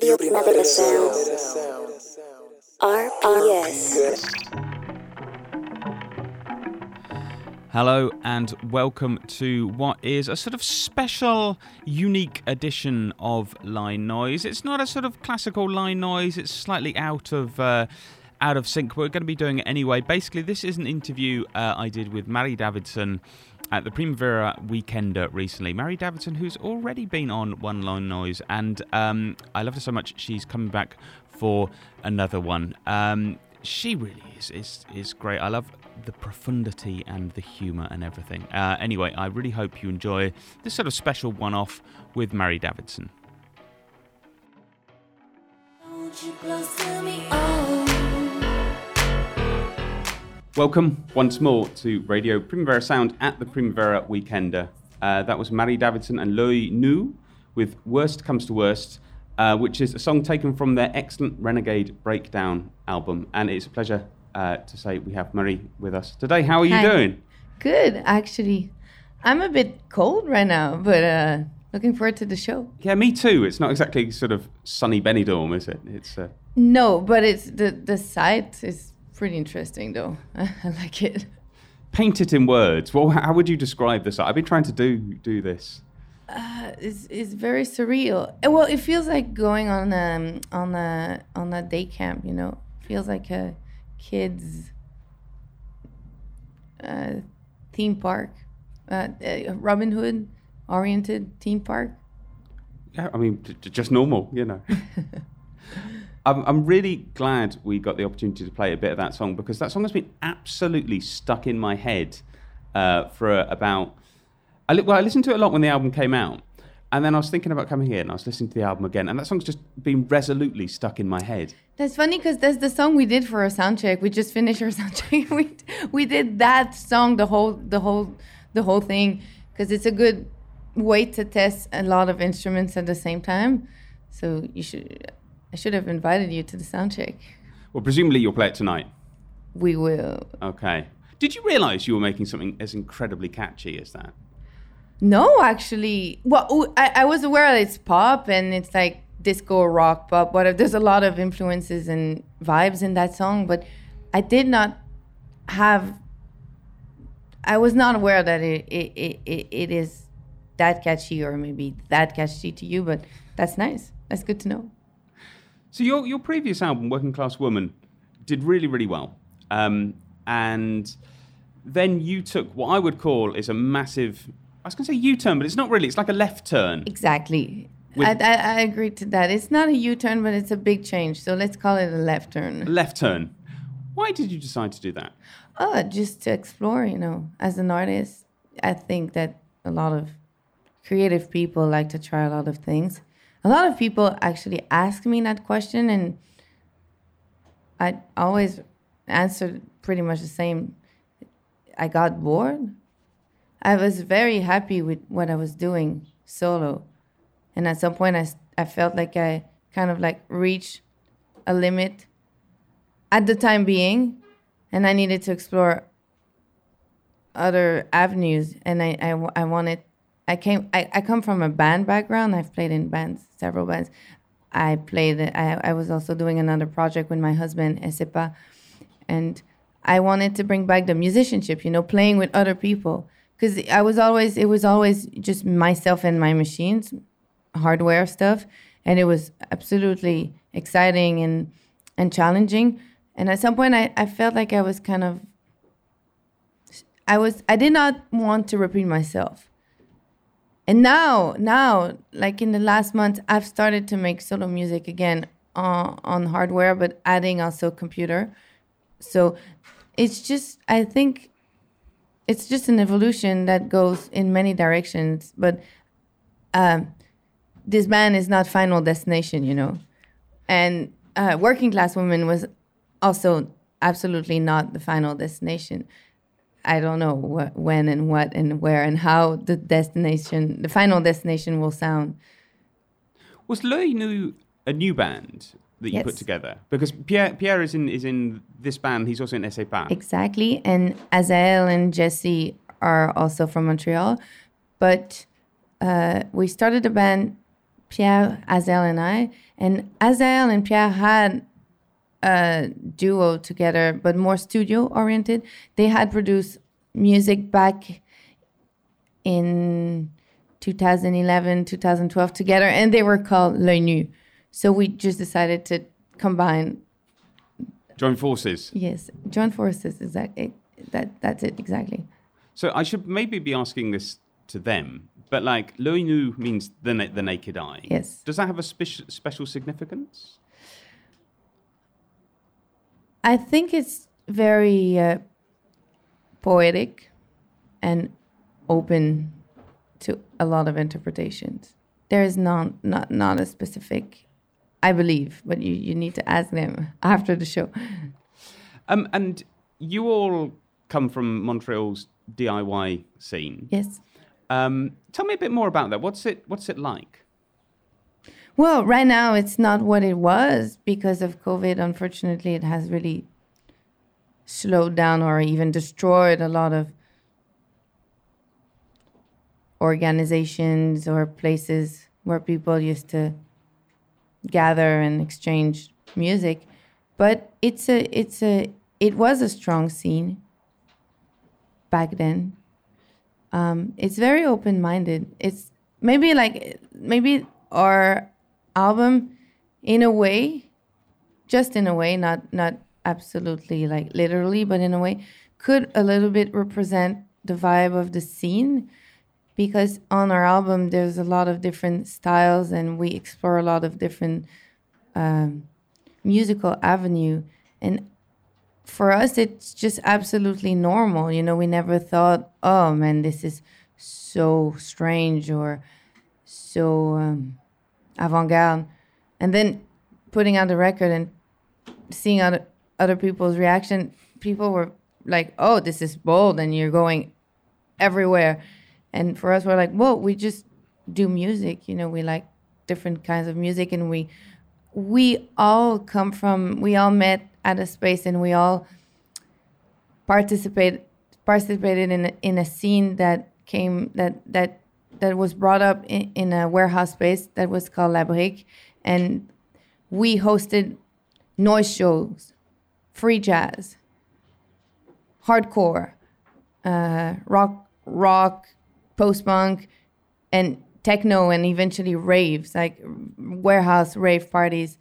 Radio Primavera Sound. RPS. Hello and welcome to what is a sort of special, unique edition of Line Noise. It's not a sort of classical line noise, it's slightly out of. Uh, out of sync. We're going to be doing it anyway. Basically, this is an interview uh, I did with Marie Davidson at the Primavera Weekender recently. Marie Davidson, who's already been on One Line Noise, and um, I loved her so much, she's coming back for another one. Um, she really is, is is great. I love the profundity and the humour and everything. Uh, anyway, I really hope you enjoy this sort of special one-off with Marie Davidson. Welcome once more to Radio Primavera Sound at the Primavera Weekender. Uh, that was Marie Davidson and L'Oeil Nu with Worst Comes to Worst, uh, which is a song taken from their excellent Renegade Breakdown album. And it's a pleasure uh, to say we have Mary with us today. How are you Hi. doing? Good, actually. I'm a bit cold right now, but uh, looking forward to the show. Yeah, me too. It's not exactly sort of sunny Benidorm, is it? It's uh, No, but it's the the site is pretty interesting though. I like it. paint it in words. Well, how would you describe this? I've been trying to do do this. Uh, it's, it's very surreal. Uh, Well, it feels like going on um on a on a day camp. You know, feels like a kids uh, theme park, uh, uh, Robin Hood oriented theme park. Yeah, I mean, just normal, you know. I'm, I'm really glad we got the opportunity to play a bit of that song because that song has been absolutely stuck in my head uh, for about. I li- well, I listened to it a lot when the album came out, and then I was thinking about coming here and I was listening to the album again, and that song's just been resolutely stuck in my head. That's funny because that's the song we did for our sound check. We just finished our sound check. we, we did that song the whole the whole the whole thing because it's a good way to test a lot of instruments at the same time. So you should I should have invited you to the sound check. Well, presumably you'll play it tonight. We will. Okay. Did you realise you were making something as incredibly catchy as that? No, actually, well, oh, I, I was aware that it's pop and it's like disco rock pop. but There's a lot of influences and vibes in that song, but I did not have. I was not aware that it, it, it, it is that catchy or maybe that catchy to you, but that's nice. That's good to know. So your your previous album, Working Class Woman, did really really well, um, and then you took what I would call is a massive. I was going to say U-turn, but it's not really. It's like a left turn. Exactly. I, I, I agree to that. It's not a U turn, but it's a big change. So let's call it a left turn. Left turn. Why did you decide to do that? Oh, just to explore, you know. As an artist, I think that a lot of creative people like to try a lot of things. A lot of people actually ask me that question, and I always answered pretty much the same. I got bored. I was very happy with what I was doing solo. And at some point, I I felt like I kind of like reached a limit at the time being and I needed to explore other avenues. And I, I, I wanted, I came, I, I come from a band background. I've played in bands, several bands. I played, I, I was also doing another project with my husband, Essaie Pas. And I wanted to bring back the musicianship, you know, playing with other people. Because I was always, it was always just myself and my machines, hardware stuff. And it was absolutely exciting and, and challenging. And at some point, I, I felt like I was kind of, I was, I did not want to repeat myself. And now, now, like in the last month, I've started to make solo music again on, on hardware, but adding also computer. So it's just, I think it's just an evolution that goes in many directions. But um, this band is not final destination, you know. And uh, working class women was also absolutely not the final destination. I don't know what, when and what and where and how the destination, the final destination will sound. Was L'Oeil Nu a new band that you put together? Because Pierre Pierre is in is in this band. He's also in Essaie Pas. Exactly. And Asaël and Jesse are also from Montreal. But uh, we started a band Pierre, Asaël, and I. And Asaël and Pierre had a duo together, but more studio oriented. They had produced music back in 2011, 2012 together, and they were called Le Nu. So we just decided to combine. Join forces. Yes, join forces. Exactly. Eh, that that's it exactly. So I should maybe be asking this to them, but like l'œil nu means the na- the naked eye. Yes. Does that have a speci- special significance? I think it's very uh, poetic and open to a lot of interpretations. There is not not not a specific, I believe, but you, you need to ask them after the show. Um, and you all come from Montreal's DIY scene. Yes. Um, tell me a bit more about that. What's it What's it like? Well, right now it's not what it was because of COVID. Unfortunately, it has really slowed down or even destroyed a lot of organizations or places where people used to gather and exchange music. But it's a it's a it was a strong scene back then. Um, it's very open minded. It's maybe like maybe our album in a way just in a way not not absolutely like literally but in a way could a little bit represent the vibe of the scene. Because on our album there's a lot of different styles and we explore a lot of different um, musical avenue. And for us it's just absolutely normal. You know we never thought oh man this is so strange or so um, avant-garde and then putting out the record and seeing other other people's reaction people were like oh this is bold and you're going everywhere. And for us we're like well we just do music you know we like different kinds of music and we we all come from we all met at a space and we all participate participated in in a scene that came that that that was brought up in, in a warehouse space that was called La Brique and we hosted noise shows free jazz hardcore uh, rock rock post punk and techno and eventually raves like warehouse rave parties.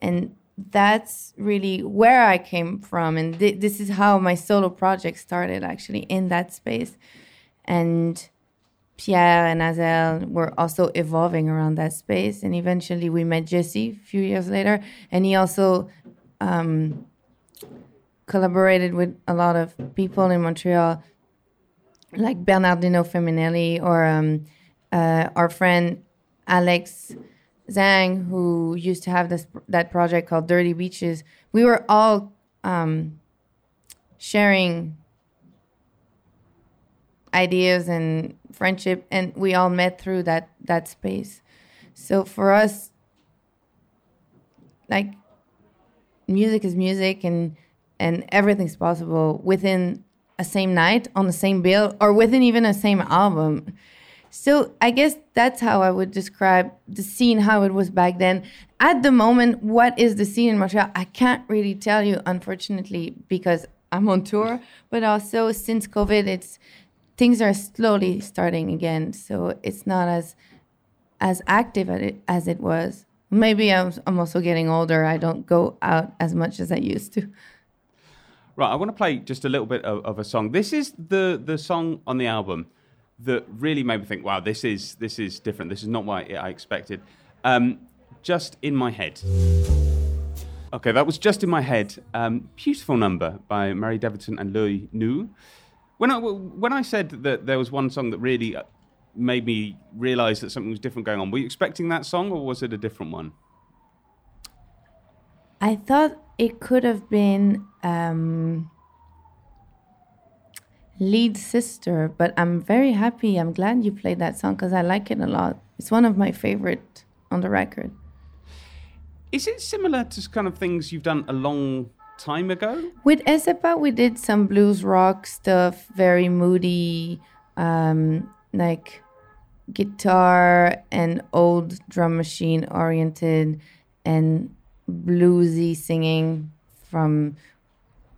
And that's really where i came from and th- this is how my solo project started actually in that space. And pierre and Asaël were also evolving around that space and eventually we met jesse a few years later and he also um, collaborated with a lot of people in montreal like Bernardino Feminelli or um, uh, our friend Alex Zhang, who used to have this that project called Dirty Beaches. We were all um, sharing ideas and friendship, and we all met through that that space. So for us, like music is music, and and everything's possible within a same night on the same bill or within even a same album. So I guess that's how I would describe the scene, how it was back then. At the moment, what is the scene in Montreal? I can't really tell you, unfortunately, because I'm on tour. But also since COVID, it's things are slowly starting again. So it's not as as active as it, as it was. Maybe I'm, I'm also getting older. I don't go out as much as I used to. Right, I want to play just a little bit of, of a song. This is the the song on the album that really made me think, "Wow, this is this is different. This is not what I expected." Um, just in my head. Okay, that was just in my head. Um, beautiful number by Marie Davidson and L'Oeil Nu. When I when I said that there was one song that really uh, made me realize that something was different going on, were you expecting that song or was it a different one? I thought it could have been um, lead sister, but I'm very happy. I'm glad you played that song because I like it a lot. It's one of my favorite on the record. Is it similar to kind of things you've done a long time ago? With Essaie Pas, we did some blues rock stuff, very moody, um, like guitar and old drum machine oriented and bluesy singing from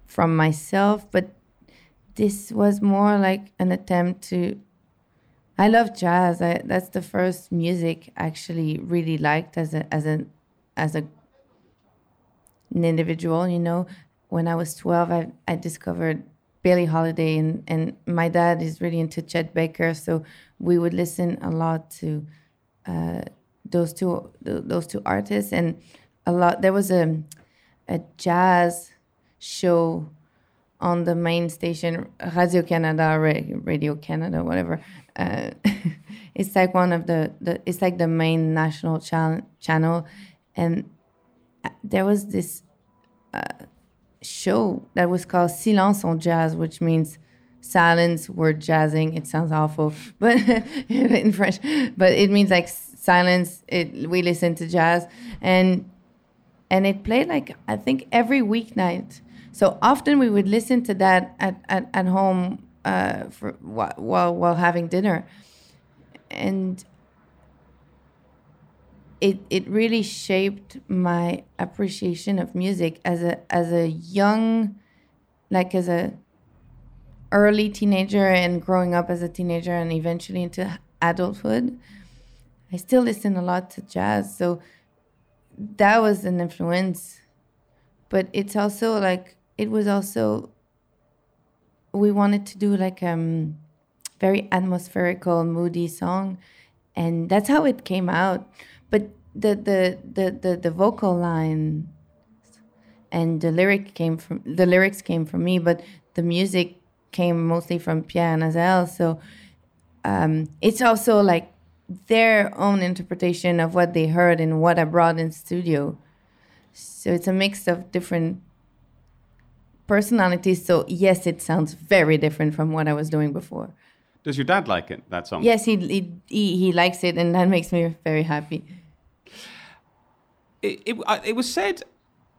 from myself but this was more like an attempt to I love jazz. I, that's the first music I actually really liked as a as a as a an individual, you know. When I was 12, I, I discovered Billie Holiday, and, and my dad is really into Chet Baker, so we would listen a lot to uh, those two those two artists, and a lot. There was a a jazz show on the main station, Radio Canada, Radio Canada, whatever. Uh, it's like one of the, the it's like the main national channel channel, and there was this uh, show that was called Silence on Jazz, which means silence. We're jazzing. It sounds awful, but in French, but it means like silence. It we listen to jazz, and and it played like I think every weeknight so often we would listen to that at, at, at home uh, for while while having dinner, and it it really shaped my appreciation of music as a as a young, like as a early teenager and growing up as a teenager and eventually into adulthood. I still listen a lot to jazz, so that was an influence. But it's also like it was also we wanted to do like um very atmospherical moody song and that's how it came out but the the the the, the vocal line and the lyric came from the lyrics came from me but the music came mostly from Pierre and Asaël so um, it's also like their own interpretation of what they heard and what I brought in studio so it's a mix of different personalities. So yes, it sounds very different from what I was doing before. Does your dad like it? That song? Yes, he he he, likes it, and that makes me very happy. It, it, it was said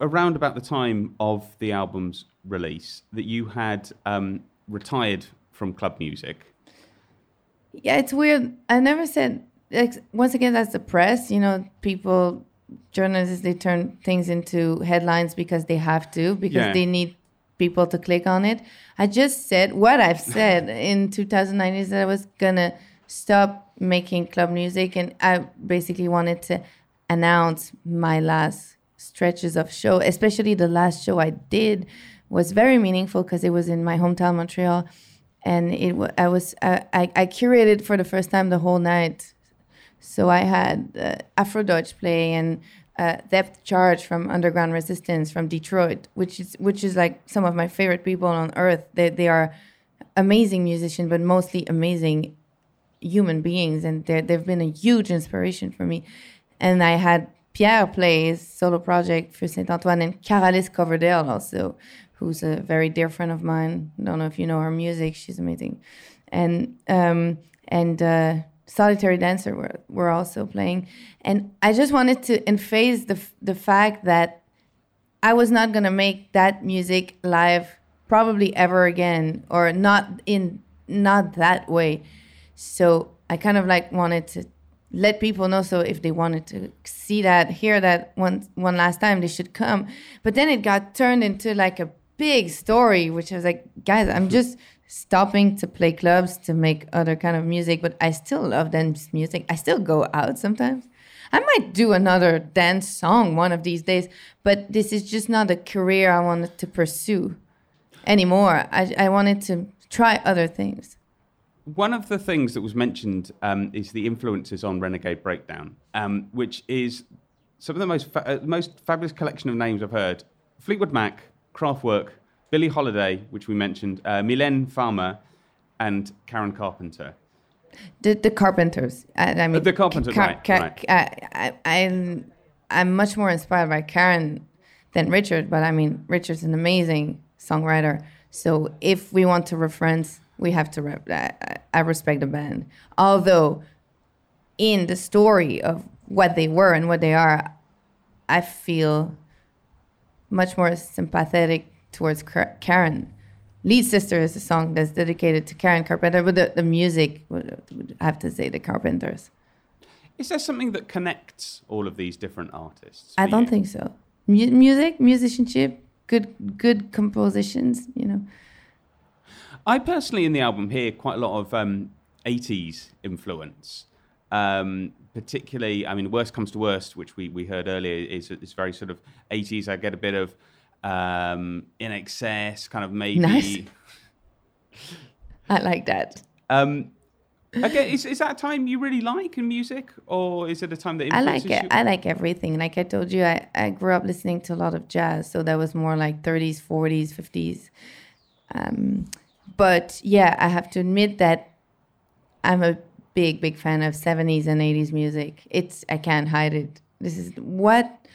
around about the time of the album's release that you had um, retired from club music. Yeah, it's weird. I never said. Like, once again, that's the press. You know, people, journalists, they turn things into headlines because they have to because yeah. they need people to click on it. I just said what I've said in 2009 is that I was gonna stop making club music, and I basically wanted to announce my last stretches of show, especially the last show I did was very meaningful because it was in my hometown Montreal, and it I was I, I curated for the first time the whole night. So I had uh, Afrodeutsche play and uh, Depth Charge from Underground Resistance from Detroit, which is which is like some of my favorite people on earth. They they are amazing musicians, but mostly amazing human beings, and they they've been a huge inspiration for me. And I had Pierre play his solo project for Saint Antoine, and Kara-Lis Coverdale also, who's a very dear friend of mine. I Don't know if you know her music; she's amazing. And um, and uh, solitary dancer were, were also playing and i just wanted to emphasize the, the fact that i was not to make that music live probably ever again or not in not that way so i kind of like wanted to let people know so if they wanted to see that hear that one one last time they should come but then it got turned into like a big story which I was like guys i'm hmm. just stopping to play clubs to make other kind of music, but I still love dance music. I still go out sometimes. I might do another dance song one of these days, but this is just not a career I wanted to pursue anymore. I, I wanted to try other things. One of the things that was mentioned um, is the influences on Renegade Breakdown, um, which is some of the most fa- uh, most fabulous collection of names I've heard. Fleetwood Mac, Kraftwerk, Billie Holiday, which we mentioned, uh, Mylène Farmer, and Karen Carpenter. The the Carpenters. I, I mean, the Carpenters, Car- right? Car- right. I, I, I'm I'm much more inspired by Karen than Richard, but I mean, Richard's an amazing songwriter. So if we want to reference, we have to. Re- I, I respect the band, although in the story of what they were and what they are, I feel much more sympathetic towards Karen Lead Sister is a song that's dedicated to Karen Carpenter, but the, the music would have to say the Carpenters. Is there something that connects all of these different artists? I don't you? think so. Mu- music, musicianship, good good compositions, you know. I personally, in the album, hear quite a lot of um, 80s influence. Um, particularly, I mean, Worst Comes to Worst, which we, we heard earlier, is, is very sort of 80s. I get a bit of um, INXS, kind of maybe. Nice. I like that. Um, again, is, is that a time you really like in music, or is it a time that I like it. you? I like everything. Like I told you, I, I grew up listening to a lot of jazz, so that was more like 30s, 40s, 50s. Um, but yeah, I have to admit that I'm a big, big fan of 70s and 80s music. It's I can't hide it. This is what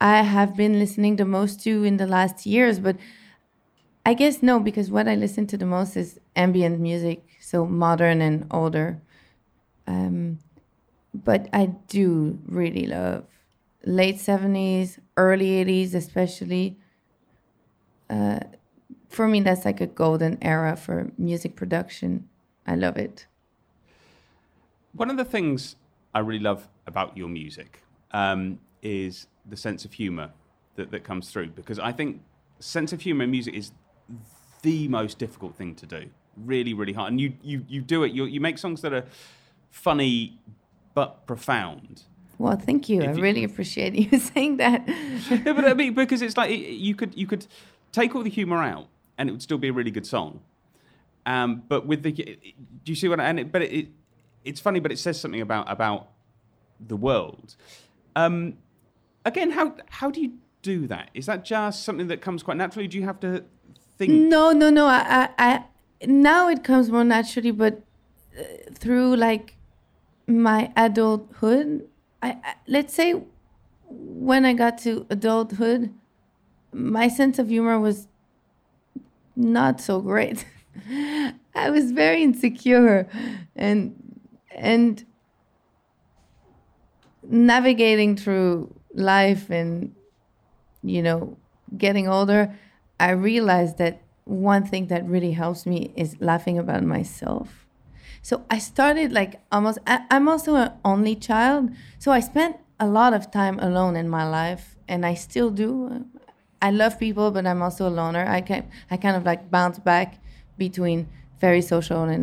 I have been listening the most to in the last years, but I guess no, because what I listen to the most is ambient music, so modern and older. Um, but I do really love late 70s, early 80s, especially. Uh, for me, that's like a golden era for music production. I love it. One of the things I really love about your music um, is the sense of humor that, that comes through because I think sense of humor in music is the most difficult thing to do. Really, really hard. And you, you, you do it, you, you make songs that are funny but profound. Well, thank you. I If you- really appreciate you saying that. yeah, but I mean, because it's like you could you could take all the humor out and it would still be a really good song. Um, but with the, do you see what? I, and it, but it, it's funny, but it says something about about the world. Um, again, how how do you do that? Is that just something that comes quite naturally? Do you have to think? No, no, no. I, I, I now it comes more naturally, but uh, through like my adulthood, I, I let's say when I got to adulthood, my sense of humor was not so great. I was very insecure, and and navigating through life and you know getting older i realized that one thing that really helps me is laughing about myself so i started like almost I, i'm also an only child so i spent a lot of time alone in my life and i still do i love people but i'm also a loner. I can i kind of like bounce back between very social and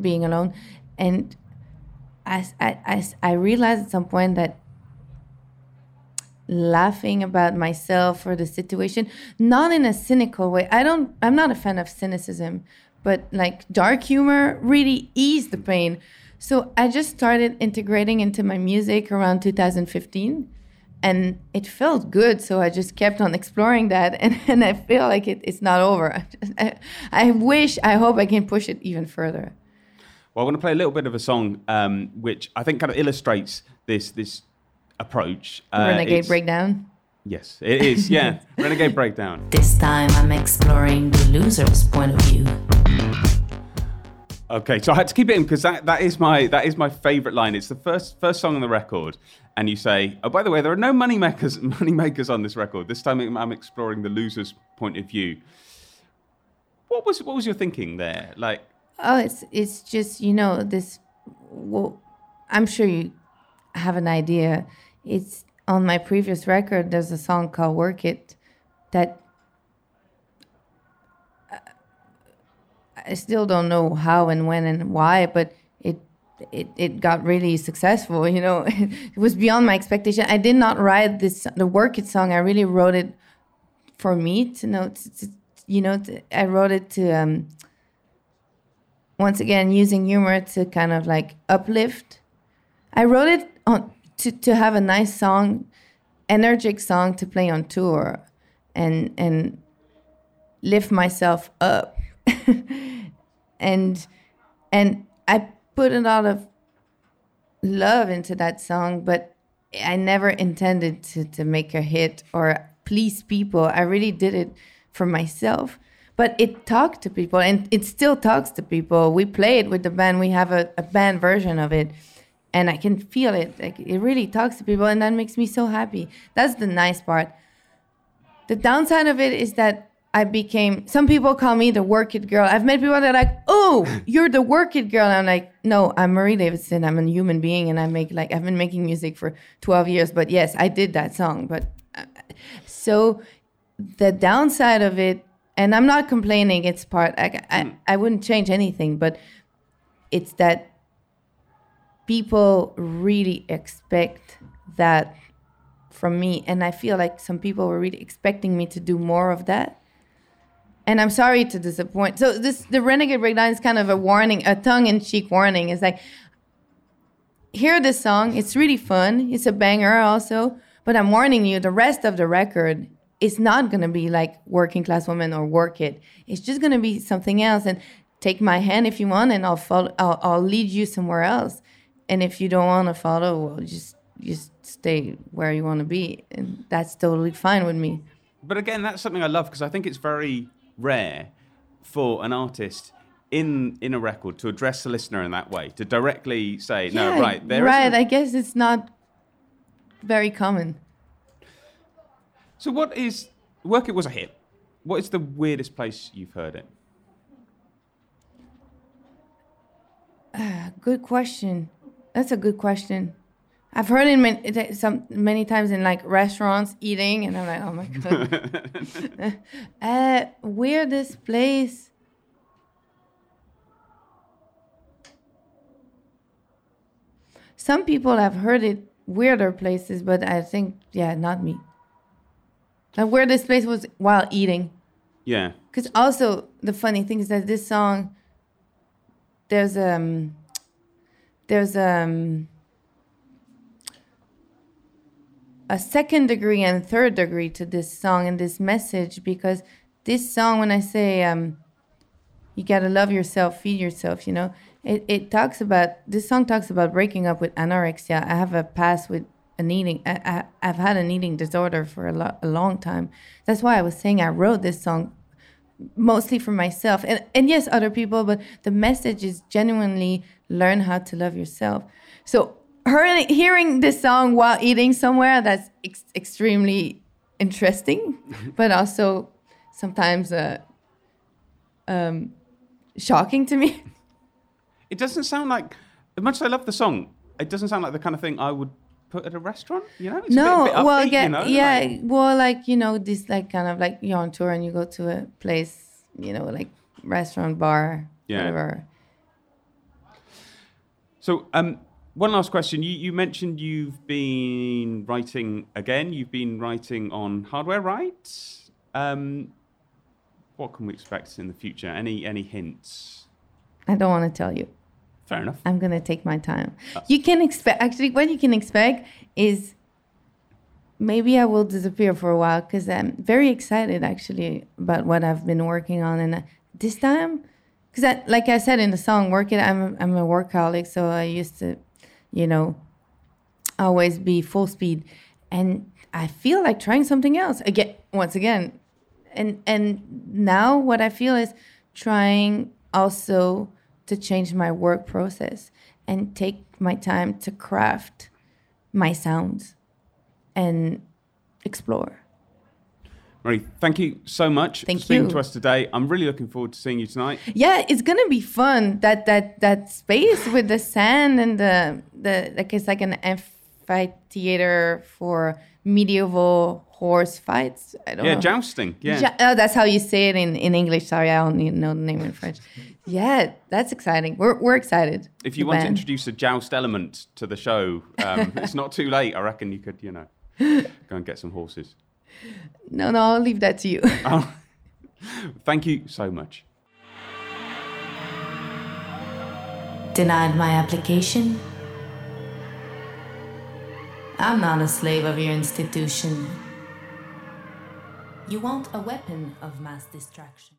being alone. And I, I, I, I realized at some point that laughing about myself or the situation not in a cynical way. I don't i'm not a fan of cynicism but like dark humor really eased the pain. So i just started integrating into my music around 2015 and it felt good so i just kept on exploring that and, and i feel like it, it's not over I, I wish i hope i can push it even further Well, I want to play a little bit of a song um, which I think kind of illustrates this this approach. Uh, renegade breakdown Yes, it is. Yeah, Renegade Breakdown. This time I'm exploring the loser's point of view. Okay, so I had to keep it in because that, that is my that is my favourite line. It's the first first song on the record, and you say, "Oh, by the way, there are no money makers money makers on this record. This time I'm exploring the loser's point of view." What was what was your thinking there? Like, Oh, it's it's just you know this. Well, I'm sure you have an idea. It's on my previous record. There's a song called "Work It" that I still don't know how and when and why, but it it it got really successful. You know, it was beyond my expectation. I did not write this the "Work It" song. I really wrote it for me to know. To, to, you know, to, I wrote it to. Um, once again using humor to kind of like uplift. I wrote it on to, to have a nice song, energetic song to play on tour and and lift myself up. and and I put a lot of love into that song, but I never intended to, to make a hit or please people. I really did it for myself but it talked to people and it still talks to people. We play it with the band. We have a, a band version of it and i can feel it. Like it really talks to people and that makes me so happy. That's the nice part. The downside of it is that I became. Some people call me the work it girl. I've met people that are like, "Oh, you're the work it girl." And I'm like, "No, I'm Marie Davidson. I'm a human being, and I make like I've been making music for 12 years. But yes, I did that song. But uh, so the downside of it, and I'm not complaining. It's part. I I, I wouldn't change anything, but it's that people really expect that from me and i feel like some people were really expecting me to do more of that and i'm sorry to disappoint. So this the renegade breakdown is kind of a warning a tongue-in-cheek warning. It's like hear this song. It's really fun. It's a banger also. But i'm warning you the rest of the record is not to be like working class woman or work it. It's just to be something else. And take my hand if you want and i'll follow i'll, I'll lead you somewhere else. And if you don't want to follow well just just stay where you want to be. And that's totally fine with me. But again, that's something I love because I think it's very rare for an artist in in a record to address the listener in that way, to directly say, "No, right, there right i guess it's not very common So, what is "Work It" was a hit? What is the weirdest place you've heard it? Ah, good question that's a good question i've heard it many, some many times in like restaurants eating and i'm like oh my god. Uh weirdest place some people have heard it weirder places but i think yeah not me. The weirdest place was while eating. Yeah, because also the funny thing is that this song, there's um, there's um, a second degree and third degree to this song and this message because this song, when I say um, you gotta love yourself, feed yourself, you know, it, it talks about this song talks about breaking up with anorexia. I have a past with an eating. I, I I've had an eating disorder for a, lo- a long time. That's why I was saying I wrote this song mostly for myself and, and yes other people but the message is genuinely learn how to love yourself so her, hearing this song while eating somewhere that's ex- extremely interesting but also sometimes uh, um, shocking to me it doesn't sound like. As much as I love the song, it doesn't sound like the kind of thing I would put at a restaurant. You know, it's no a bit, a bit well upbeat, yeah, you know, yeah like- well like you know this like kind of like you're on tour and you go to a place you know like restaurant bar Yeah. whatever So, um, one last question. You, you mentioned you've been writing again. You've been writing on hardware, right? Um, what can we expect in the future? Any any hints? i don't want to tell you Fair enough. I'm gonna take my time. You can expect actually what you can expect is maybe I will disappear for a while because I'm very excited actually about what I've been working on and uh, this time because like I said in the song work it I'm a, I'm a workaholic so I used to you know always be full speed and I feel like trying something else again once again and and now what I feel is trying also to change my work process and take my time to craft my sounds and explore. Marie, thank you so much Thank for speaking you. to us today. I'm really looking forward to seeing you tonight. Yeah, it's gonna be fun. That that that space with the sand and the the like it's like an amphitheater for medieval horse fights. I don't Yeah, know. jousting. Yeah. Ja- oh, that's how you say it in, in English. Sorry, I don't even know the name in French. Yeah, that's exciting. We're, we're excited. if you The want to introduce a joust element to the show, um, it's not too late. I reckon you could, you know, go and get some horses. No, no, I'll leave that to you. Oh, thank you so much. Denied my application? I'm not a slave of your institution. You want a weapon of mass distraction.